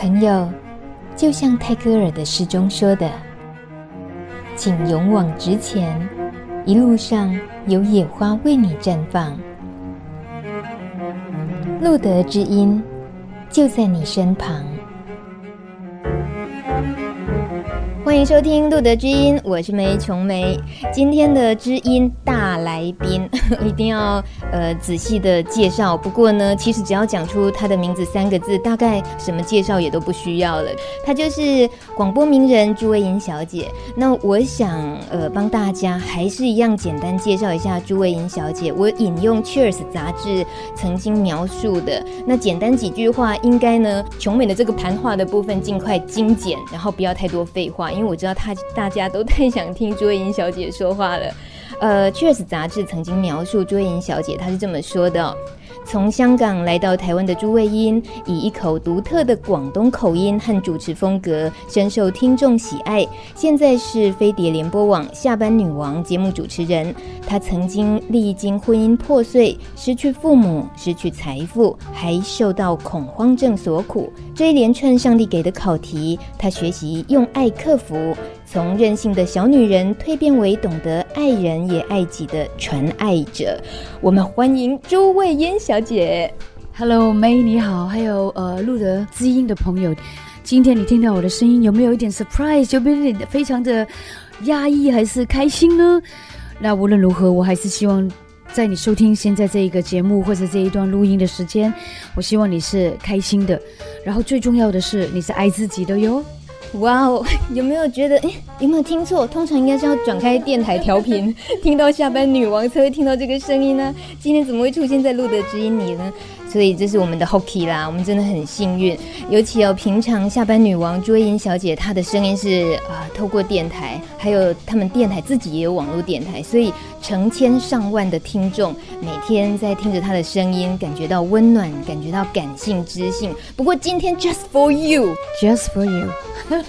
朋友，就像泰戈尔的诗中说的：“请勇往直前，一路上有野花为你绽放。”路德之音就在你身旁。欢迎收听《路德之音》，我是梅琼梅。今天的知音大来宾，一定要呃仔细的介绍。不过呢，其实只要讲出他的名字三个字，大概什么介绍也都不需要了。她就是广播名人朱蔚莹小姐。那我想呃帮大家还是一样简单介绍一下朱蔚莹小姐。我引用《Cheers》杂志曾经描述的那简单几句话，应该呢琼美的这个谈话的部分尽快精简，然后不要太多废话。因为我知道他大家都太想听朱茵小姐说话了。呃，《确实》杂志曾经描述朱茵小姐，她是这么说的。从香港来到台湾的朱蔚莹，以一口独特的广东口音和主持风格，深受听众喜爱。现在是飞碟联播网下班女王节目主持人。她曾经历经婚姻破碎、失去父母、失去财富，还受到恐慌症所苦。这一连串上帝给的考题，她学习用爱克服。从任性的小女人蜕变为懂得爱人也爱己的纯爱者，我们欢迎朱蔚莹小姐。Hello May，你好，还有呃露德知音的朋友，今天你听到我的声音，有没有一点 surprise？有没有一点非常的压抑还是开心呢？那无论如何，我还是希望在你收听现在这一个节目或者这一段录音的时间，我希望你是开心的，然后最重要的是你是爱自己的哟。哇哦，有没有觉得？诶，有没有听错？通常应该是要转开电台调频，听到下班女王才会听到这个声音呢。今天怎么会出现在路德之音里呢？所以这是我们的 Hockey 啦，我们真的很幸运。尤其哦，平常下班女王朱蔚莹小姐，她的声音是啊、呃，透过电台，还有他们电台自己也有网络电台，所以成千上万的听众每天在听着她的声音，感觉到温暖，感觉到感性知性。不过今天 Just for you，Just for you，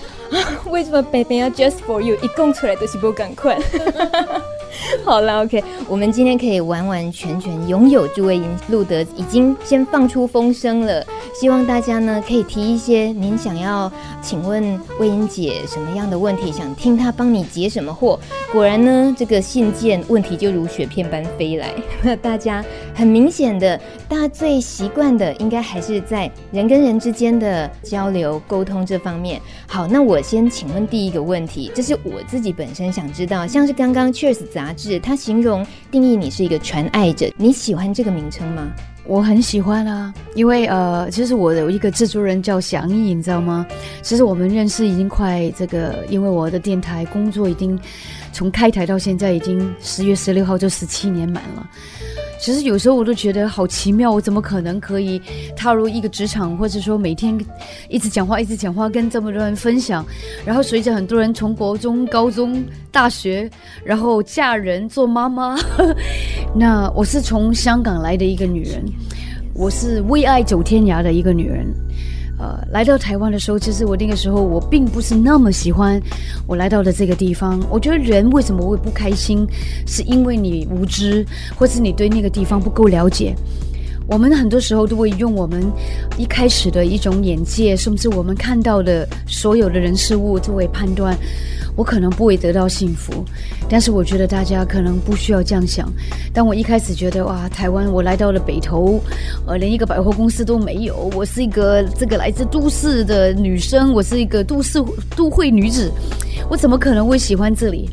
为什么北北要 Just for you？一共出来都是不赶快。好了，OK，我们今天可以完完全全拥有朱蔚莹，露德已经先放出风声了。希望大家呢可以提一些您想要请问魏英姐什么样的问题，想听她帮你解什么惑。果然呢，这个信件问题就如雪片般飞来。那大家很明显的，大家最习惯的应该还是在人跟人之间的交流沟通这方面。好，那我先请问第一个问题，这是我自己本身想知道，像是刚刚 Cheers 杂志，它形容定义你是一个全爱者，你喜欢这个名称吗？我很喜欢啊，因为呃，其实我有一个制作人叫祥义，你知道吗？其实我们认识已经快这个，因为我的电台工作已经从开台到现在已经十月十六号就十七年满了。其实有时候我都觉得好奇妙，我怎么可能可以踏入一个职场，或者说每天一直讲话，一直讲话，跟这么多人分享，然后随着很多人从国中、高中、大学，然后嫁人做妈妈。那我是从香港来的一个女人，我是为爱走天涯的一个女人。呃，来到台湾的时候，其实我那个时候我并不是那么喜欢我来到的这个地方。我觉得人为什么会不开心，是因为你无知，或是你对那个地方不够了解。我们很多时候都会用我们一开始的一种眼界，甚至我们看到的所有的人事物作为判断。我可能不会得到幸福，但是我觉得大家可能不需要这样想。当我一开始觉得哇，台湾，我来到了北投，呃，连一个百货公司都没有。我是一个这个来自都市的女生，我是一个都市都会女子，我怎么可能会喜欢这里？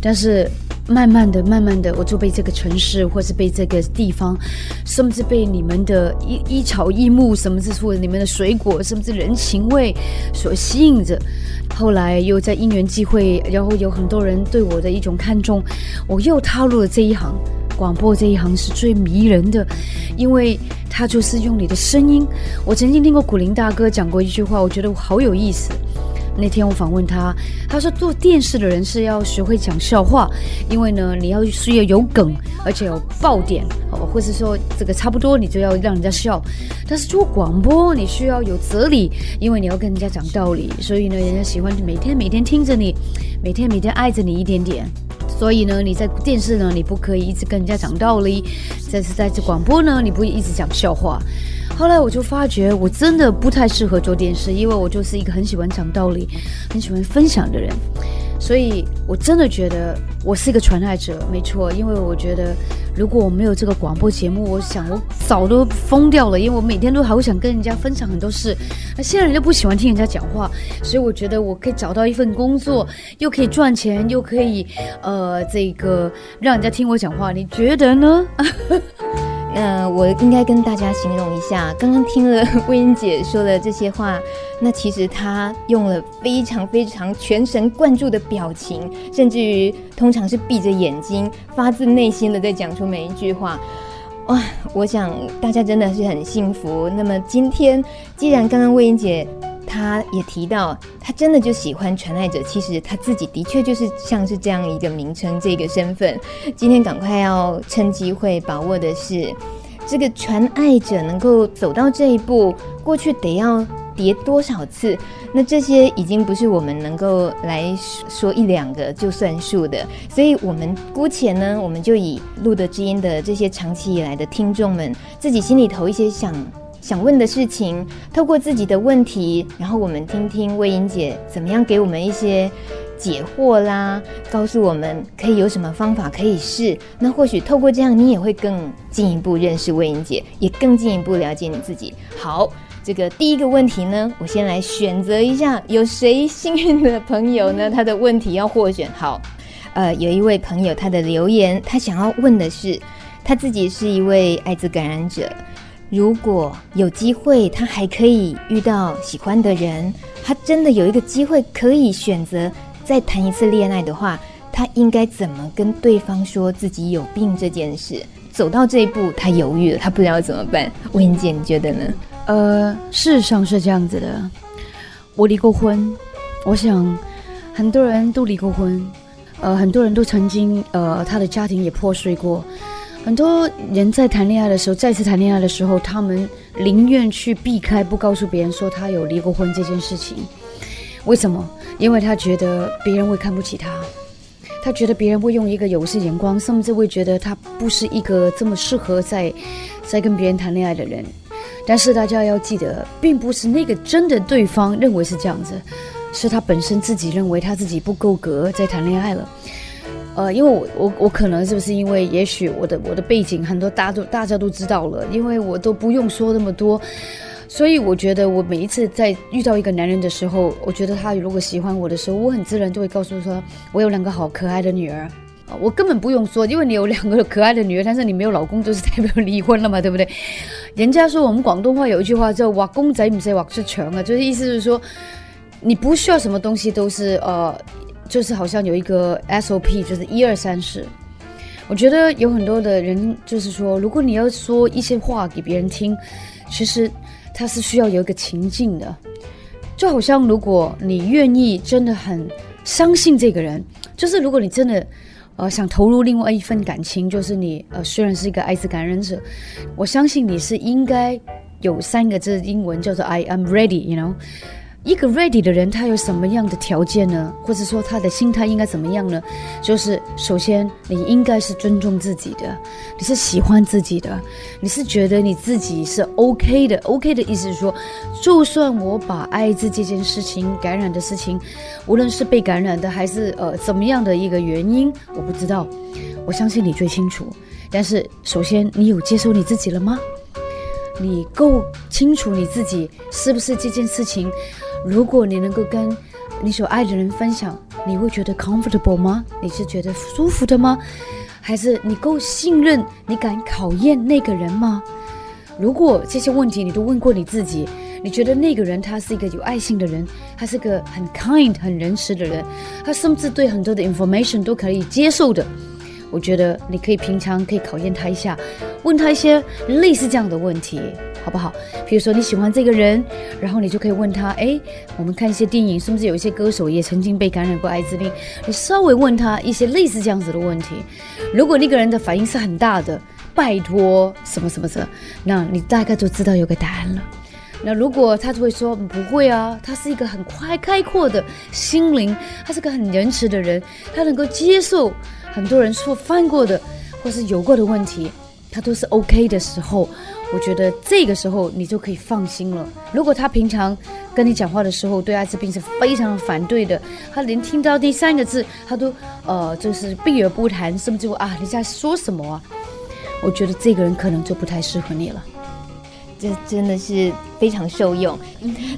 但是。慢慢的，慢慢的，我就被这个城市，或是被这个地方，甚至被你们的一一草一木，什么之处，你们的水果，甚至人情味所吸引着。后来又在因缘际会，然后有很多人对我的一种看重，我又踏入了这一行。广播这一行是最迷人的，因为它就是用你的声音。我曾经听过古林大哥讲过一句话，我觉得好有意思。那天我访问他，他说做电视的人是要学会讲笑话，因为呢，你要需要有梗，而且有爆点，哦，或是说这个差不多，你就要让人家笑。但是做广播，你需要有哲理，因为你要跟人家讲道理，所以呢，人家喜欢每天每天听着你，每天每天爱着你一点点。所以呢，你在电视呢，你不可以一直跟人家讲道理；但是在这广播呢，你不会一直讲笑话。后来我就发觉，我真的不太适合做电视，因为我就是一个很喜欢讲道理、很喜欢分享的人。所以我真的觉得我是一个传爱者，没错。因为我觉得，如果我没有这个广播节目，我想我早都疯掉了。因为我每天都好想跟人家分享很多事，那现在人家不喜欢听人家讲话，所以我觉得我可以找到一份工作，又可以赚钱，又可以呃，这个让人家听我讲话。你觉得呢？那、我应该跟大家形容一下，刚刚听了魏英姐说的这些话，那其实她用了非常非常全神贯注的表情，甚至于通常是闭着眼睛，发自内心的在讲出每一句话。哇，我想大家真的是很幸福。那么今天，既然刚刚魏英姐。他也提到，他真的就喜欢传爱者。其实他自己的确就是像是这样一个名称，这个身份。今天赶快要趁机会把握的是，这个传爱者能够走到这一步，过去得要叠多少次？那这些已经不是我们能够来说一两个就算数的。所以，我们姑且呢，我们就以路德知音的这些长期以来的听众们自己心里头一些想。想问的事情，透过自己的问题，然后我们听听魏英姐怎么样给我们一些解惑啦，告诉我们可以有什么方法可以试。那或许透过这样，你也会更进一步认识魏英姐，也更进一步了解你自己。好，这个第一个问题呢，我先来选择一下，有谁幸运的朋友呢？他的问题要获选。好，呃，有一位朋友他的留言，他想要问的是，他自己是一位艾滋感染者。如果有机会，他还可以遇到喜欢的人，他真的有一个机会可以选择再谈一次恋爱的话，他应该怎么跟对方说自己有病这件事？走到这一步，他犹豫了，他不知道怎么办。魏英姐，你觉得呢？呃，事实上是这样子的，我离过婚，我想很多人都离过婚，呃，很多人都曾经，呃，他的家庭也破碎过。很多人在谈恋爱的时候，再次谈恋爱的时候，他们宁愿去避开，不告诉别人说他有离过婚这件事情。为什么？因为他觉得别人会看不起他，他觉得别人会用一个有色眼光，甚至会觉得他不是一个这么适合在在跟别人谈恋爱的人。但是大家要记得，并不是那个真的对方认为是这样子，是他本身自己认为他自己不够格在谈恋爱了。呃，因为我我我可能是不是因为也许我的我的背景很多大家都大家都知道了，因为我都不用说那么多，所以我觉得我每一次在遇到一个男人的时候，我觉得他如果喜欢我的时候，我很自然就会告诉他说，我有两个好可爱的女儿，我根本不用说，因为你有两个可爱的女儿，但是你没有老公，就是代表离婚了嘛，对不对？人家说我们广东话有一句话叫“挖公仔唔使挖出墙”啊，就是意思是说，你不需要什么东西都是呃。就是好像有一个 SOP，就是一二三四。我觉得有很多的人，就是说，如果你要说一些话给别人听，其实他是需要有一个情境的。就好像如果你愿意真的很相信这个人，就是如果你真的呃想投入另外一份感情，就是你呃虽然是一个艾滋感染者，我相信你是应该有三个字英文叫做 I am ready，you know。一个 ready 的人，他有什么样的条件呢？或者说他的心态应该怎么样呢？就是首先，你应该是尊重自己的，你是喜欢自己的，你是觉得你自己是 OK 的。OK 的意思是说，就算我把艾滋这件事情感染的事情，无论是被感染的还是呃怎么样的一个原因，我不知道，我相信你最清楚。但是首先，你有接受你自己了吗？你够清楚你自己是不是这件事情？如果你能够跟你所爱的人分享，你会觉得 comfortable 吗？你是觉得舒服的吗？还是你够信任？你敢考验那个人吗？如果这些问题你都问过你自己，你觉得那个人他是一个有爱心的人，他是个很 kind 很仁慈的人，他甚至对很多的 information 都可以接受的，我觉得你可以平常可以考验他一下，问他一些类似这样的问题。好不好？比如说你喜欢这个人，然后你就可以问他：哎，我们看一些电影，是不是有一些歌手也曾经被感染过艾滋病？你稍微问他一些类似这样子的问题。如果那个人的反应是很大的，拜托什么什么什么，那你大概就知道有个答案了。那如果他就会说不会啊，他是一个很快开阔的心灵，他是个很仁慈的人，他能够接受很多人说犯过的或是有过的问题，他都是 OK 的时候，我觉得这个时候你就可以放心了。如果他平常跟你讲话的时候对艾滋病是非常反对的，他连听到第三个字他都呃就是避而不谈，甚至啊你在说什么？我觉得这个人可能就不太适合你了。这真的是非常受用。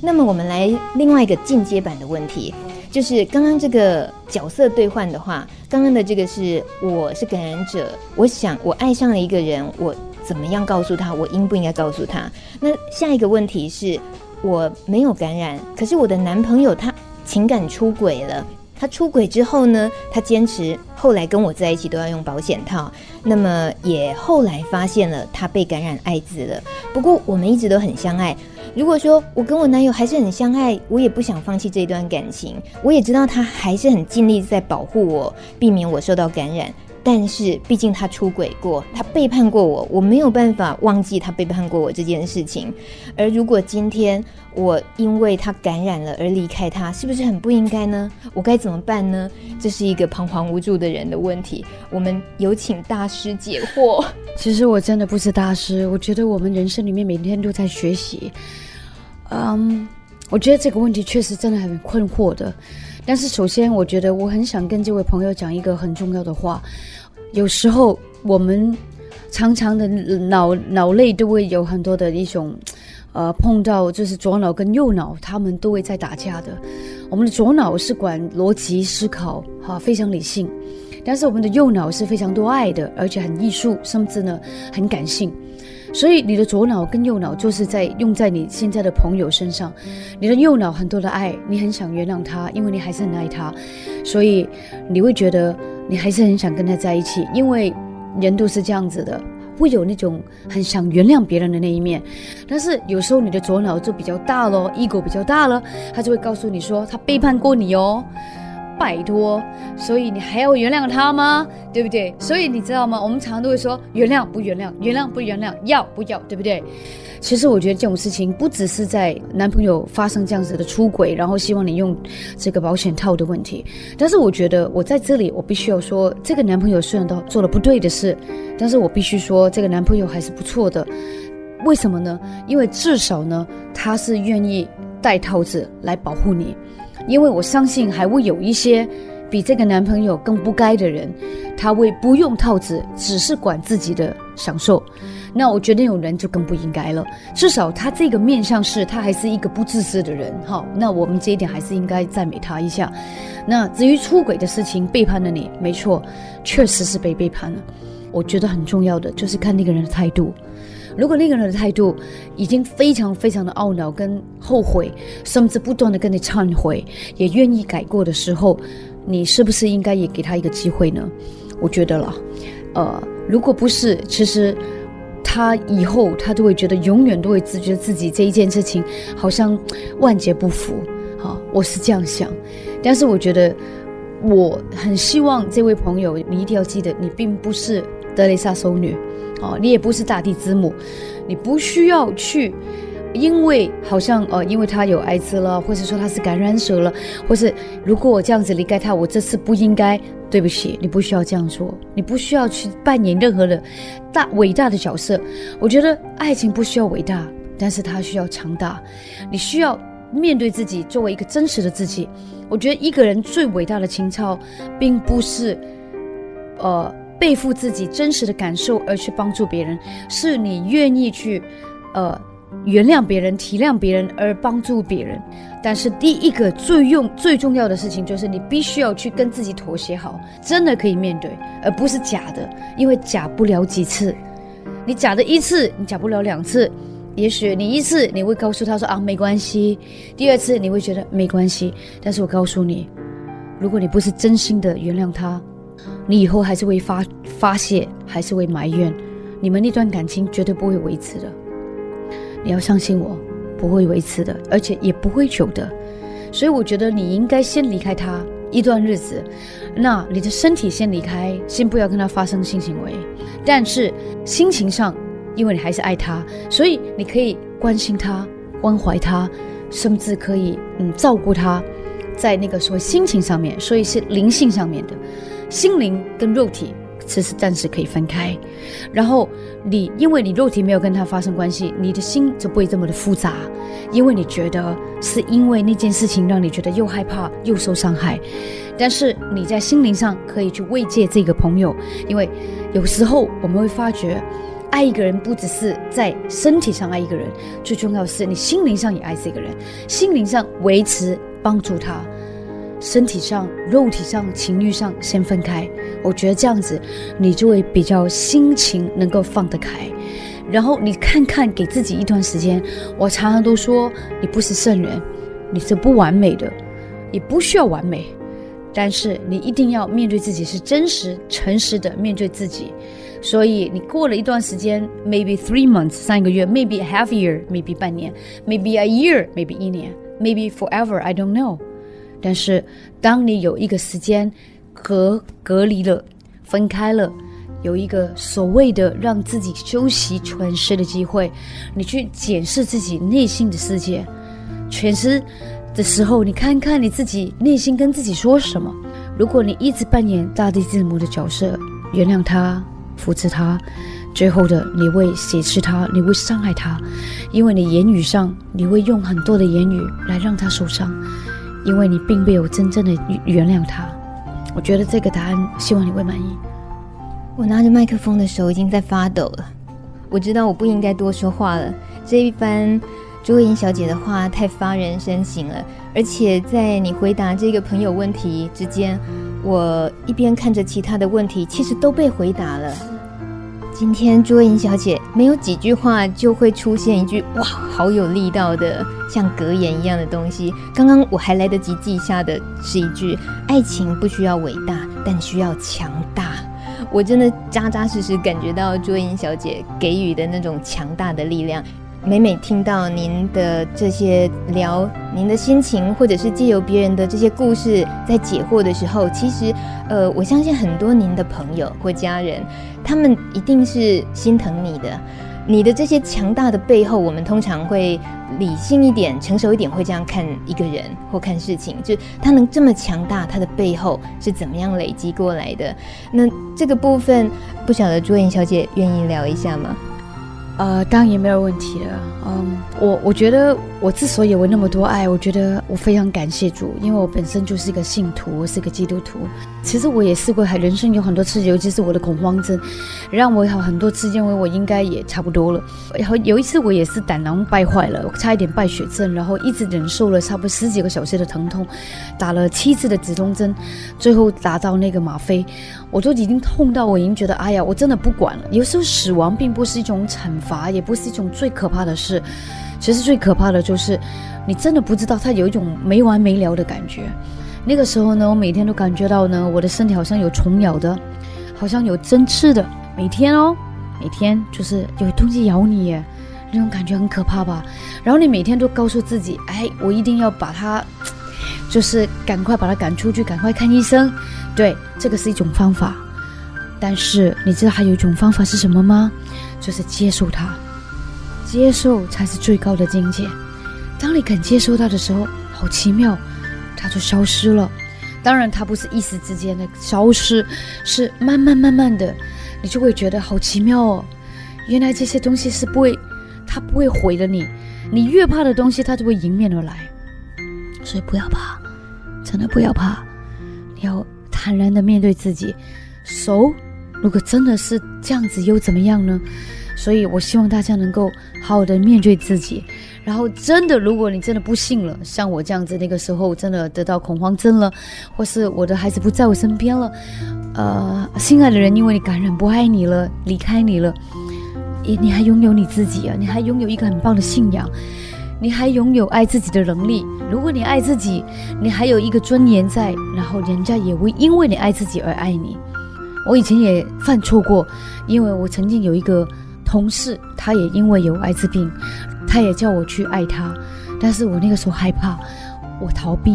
那么我们来另外一个进阶版的问题，就是刚刚这个角色兑换的话，刚刚的这个是我是感染者，我想我爱上了一个人，我怎么样告诉他？我应不应该告诉他？那下一个问题是我没有感染，可是我的男朋友他情感出轨了。他出轨之后呢，他坚持后来跟我在一起都要用保险套。那么也后来发现了他被感染艾滋了。不过我们一直都很相爱。如果说我跟我男友还是很相爱，我也不想放弃这段感情。我也知道他还是很尽力在保护我，避免我受到感染。但是毕竟他出轨过，他背叛过我，我没有办法忘记他背叛过我这件事情。而如果今天我因为他感染了而离开他，是不是很不应该呢？我该怎么办呢？这是一个彷徨无助的人的问题。我们有请大师解惑。其实我真的不是大师，我觉得我们人生里面每天都在学习。嗯，我觉得这个问题确实真的很困惑的。但是首先，我觉得我很想跟这位朋友讲一个很重要的话。有时候我们常常的脑脑内都会有很多的一种，呃，碰到就是左脑跟右脑，他们都会在打架的。我们的左脑是管逻辑思考，哈，非常理性；但是我们的右脑是非常多爱的，而且很艺术，甚至呢很感性。所以你的左脑跟右脑就是在用在你现在的朋友身上，你的右脑很多的爱，你很想原谅他，因为你还是很爱他，所以你会觉得你还是很想跟他在一起，因为人都是这样子的，会有那种很想原谅别人的那一面。但是有时候你的左脑就比较大咯，ego 比较大了，他就会告诉你说他背叛过你哦。拜托，所以你还要原谅他吗？对不对？所以你知道吗？我们常常都会说原谅不原谅，原谅不原谅，要不要？对不对？其实我觉得这种事情不只是在男朋友发生这样子的出轨，然后希望你用这个保险套的问题。但是我觉得我在这里，我必须要说，这个男朋友虽然都做了不对的事，但是我必须说，这个男朋友还是不错的。为什么呢？因为至少呢，他是愿意戴套子来保护你。因为我相信还会有一些比这个男朋友更不该的人，他会不用套子，只是管自己的享受。那我觉得那种人就更不应该了。至少他这个面相是，他还是一个不自私的人。好，那我们这一点还是应该赞美他一下。那至于出轨的事情，背叛了你，没错，确实是被背叛了。我觉得很重要的就是看那个人的态度。如果那个人的态度已经非常非常的懊恼跟后悔，甚至不断的跟你忏悔，也愿意改过的时候，你是不是应该也给他一个机会呢？我觉得了，呃，如果不是，其实他以后他都会觉得永远都会自觉自己这一件事情好像万劫不复。好，我是这样想，但是我觉得我很希望这位朋友，你一定要记得，你并不是德蕾莎修女。哦，你也不是大地之母，你不需要去，因为好像呃，因为他有艾滋了，或者说他是感染者了，或是如果我这样子离开他，我这次不应该，对不起，你不需要这样做，你不需要去扮演任何的大伟大的角色。我觉得爱情不需要伟大，但是它需要强大。你需要面对自己，作为一个真实的自己。我觉得一个人最伟大的情操，并不是，呃。背负自己真实的感受而去帮助别人，是你愿意去，呃，原谅别人、体谅别人而帮助别人。但是第一个最用最重要的事情就是你必须要去跟自己妥协好，真的可以面对，而不是假的，因为假不了几次。你假的一次，你假不了两次。也许你一次你会告诉他说啊，没关系，第二次你会觉得没关系。但是我告诉你，如果你不是真心的原谅他。你以后还是会发发泄，还是会埋怨，你们那段感情绝对不会维持的。你要相信我，不会维持的，而且也不会久的。所以我觉得你应该先离开他一段日子，那你的身体先离开，先不要跟他发生性行为。但是心情上，因为你还是爱他，所以你可以关心他、关怀他，甚至可以嗯照顾他。在那个所谓心情上面，所以是灵性上面的，心灵跟肉体。这是暂时可以分开，然后你因为你肉体没有跟他发生关系，你的心就不会这么的复杂，因为你觉得是因为那件事情让你觉得又害怕又受伤害，但是你在心灵上可以去慰藉这个朋友，因为有时候我们会发觉，爱一个人不只是在身体上爱一个人，最重要是你心灵上也爱这个人，心灵上维持帮助他。身体上、肉体上、情欲上先分开，我觉得这样子你就会比较心情能够放得开。然后你看看，给自己一段时间。我常常都说，你不是圣人，你是不完美的，你不需要完美，但是你一定要面对自己，是真实、诚实的面对自己。所以你过了一段时间，maybe three months 三个月，maybe half year，maybe 半年，maybe a year，maybe 一年，maybe forever，I don't know。但是，当你有一个时间隔隔离了、分开了，有一个所谓的让自己休息喘息的机会，你去检视自己内心的世界，全息的时候，你看看你自己内心跟自己说什么。如果你一直扮演大地之母的角色，原谅他、扶持他，最后的你会挟持他，你会伤害他，因为你言语上你会用很多的言语来让他受伤。因为你并没有真正的原谅他，我觉得这个答案希望你会满意。我拿着麦克风的手已经在发抖了，我知道我不应该多说话了。这一番朱慧莹小姐的话太发人深省了，而且在你回答这个朋友问题之间，我一边看着其他的问题，其实都被回答了。今天朱慧莹小姐没有几句话就会出现一句哇，好有力道的像格言一样的东西。刚刚我还来得及记下的是一句：爱情不需要伟大，但需要强大。我真的扎扎实实感觉到朱慧莹小姐给予的那种强大的力量。每每听到您的这些聊您的心情，或者是借由别人的这些故事在解惑的时候，其实，呃，我相信很多您的朋友或家人，他们一定是心疼你的。你的这些强大的背后，我们通常会理性一点、成熟一点，会这样看一个人或看事情，就他能这么强大，他的背后是怎么样累积过来的？那这个部分，不晓得朱莹小姐愿意聊一下吗？呃，当然也没有问题了。嗯，我我觉得我之所以有那么多爱，我觉得我非常感谢主，因为我本身就是一个信徒，我是个基督徒。其实我也试过，还人生有很多次，尤其是我的恐慌症，让我有很多次认为我应该也差不多了。然后有一次我也是胆囊败坏了，差一点败血症，然后一直忍受了差不多十几个小时的疼痛，打了七次的止痛针，最后打到那个吗啡。我都已经痛到我已经觉得，哎呀，我真的不管了。有时候死亡并不是一种惩罚，也不是一种最可怕的事。其实最可怕的就是，你真的不知道它有一种没完没了的感觉。那个时候呢，我每天都感觉到呢，我的身体好像有虫咬的，好像有针刺的。每天哦，每天就是有东西咬你耶，那种感觉很可怕吧？然后你每天都告诉自己，哎，我一定要把它。就是赶快把它赶出去，赶快看医生。对，这个是一种方法。但是你知道还有一种方法是什么吗？就是接受它，接受才是最高的境界。当你肯接受它的时候，好奇妙，它就消失了。当然，它不是一时之间的消失，是慢慢慢慢的，你就会觉得好奇妙哦。原来这些东西是不会，它不会毁了你。你越怕的东西，它就会迎面而来。所以不要怕。真的不要怕，你要坦然的面对自己。So，如果真的是这样子，又怎么样呢？所以我希望大家能够好好的面对自己。然后，真的，如果你真的不幸了，像我这样子，那个时候真的得到恐慌症了，或是我的孩子不在我身边了，呃，心爱的人因为你感染不爱你了，离开你了，你你还拥有你自己啊，你还拥有一个很棒的信仰。你还拥有爱自己的能力。如果你爱自己，你还有一个尊严在，然后人家也会因为你爱自己而爱你。我以前也犯错过，因为我曾经有一个同事，他也因为有艾滋病，他也叫我去爱他，但是我那个时候害怕，我逃避，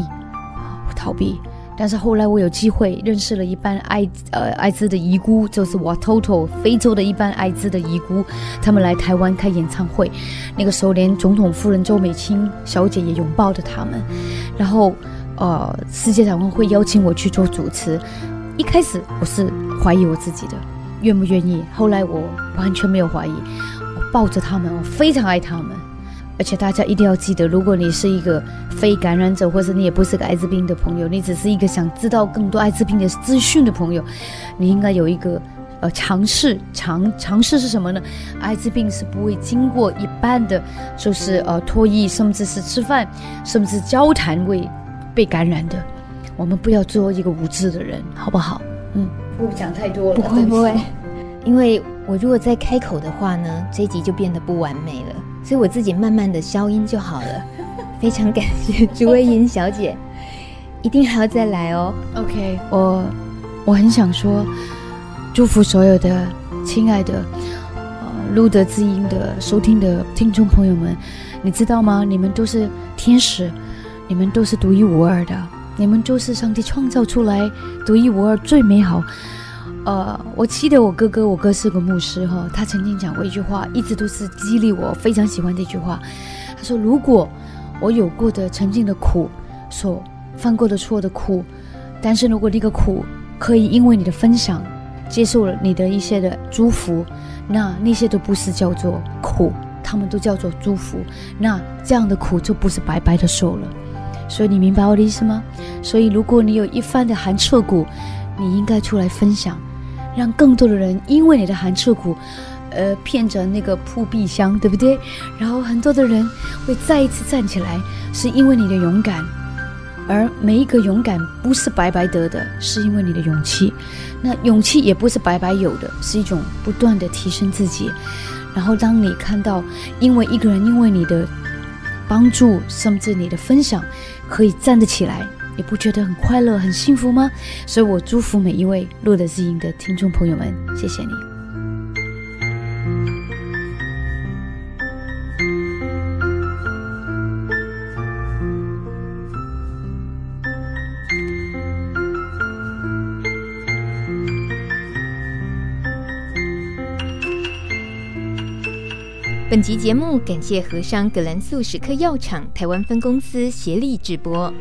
我逃避。但是后来我有机会认识了一班艾呃艾滋的遗孤，就是 Watoto 非洲的一班艾滋的遗孤，他们来台湾开演唱会，那个时候连总统夫人周美青小姐也拥抱着他们，然后呃世界展望会邀请我去做主持，一开始我是怀疑我自己的愿不愿意，后来我完全没有怀疑，我抱着他们，我非常爱他们。而且大家一定要记得，如果你是一个非感染者，或者你也不是个艾滋病的朋友，你只是一个想知道更多艾滋病的资讯的朋友，你应该有一个呃尝试尝尝试是什么呢？艾滋病是不会经过一般的，就是呃脱衣，甚至是吃饭，甚至交谈会被感染的。我们不要做一个无知的人，好不好？嗯，不会讲太多了？不会不会，因为我如果再开口的话呢，这一集就变得不完美了。所以我自己慢慢的消音就好了，非常感谢朱威莹小姐，一定还要再来哦。OK，我我很想说，祝福所有的亲爱的呃露德知音的收听的听众朋友们，你知道吗？你们都是天使，你们都是独一无二的，你们就是上帝创造出来独一无二最美好。呃，我记得我哥哥，我哥是个牧师哈，他曾经讲过一句话，一直都是激励我，非常喜欢这句话。他说：“如果我有过的曾经的苦，所犯过的错的苦，但是如果那个苦可以因为你的分享，接受了你的一些的祝福，那那些都不是叫做苦，他们都叫做祝福。那这样的苦就不是白白的受了。所以你明白我的意思吗？所以如果你有一番的寒彻骨，你应该出来分享。”让更多的人因为你的寒彻骨，呃，骗着那个破壁香，对不对？然后很多的人会再一次站起来，是因为你的勇敢。而每一个勇敢不是白白得的，是因为你的勇气。那勇气也不是白白有的，是一种不断的提升自己。然后当你看到，因为一个人因为你的帮助，甚至你的分享，可以站得起来。你不觉得很快乐、很幸福吗？所以我祝福每一位录的自音的听众朋友们，谢谢你。本集节目感谢和商葛兰素史克药厂台湾分公司协力直播。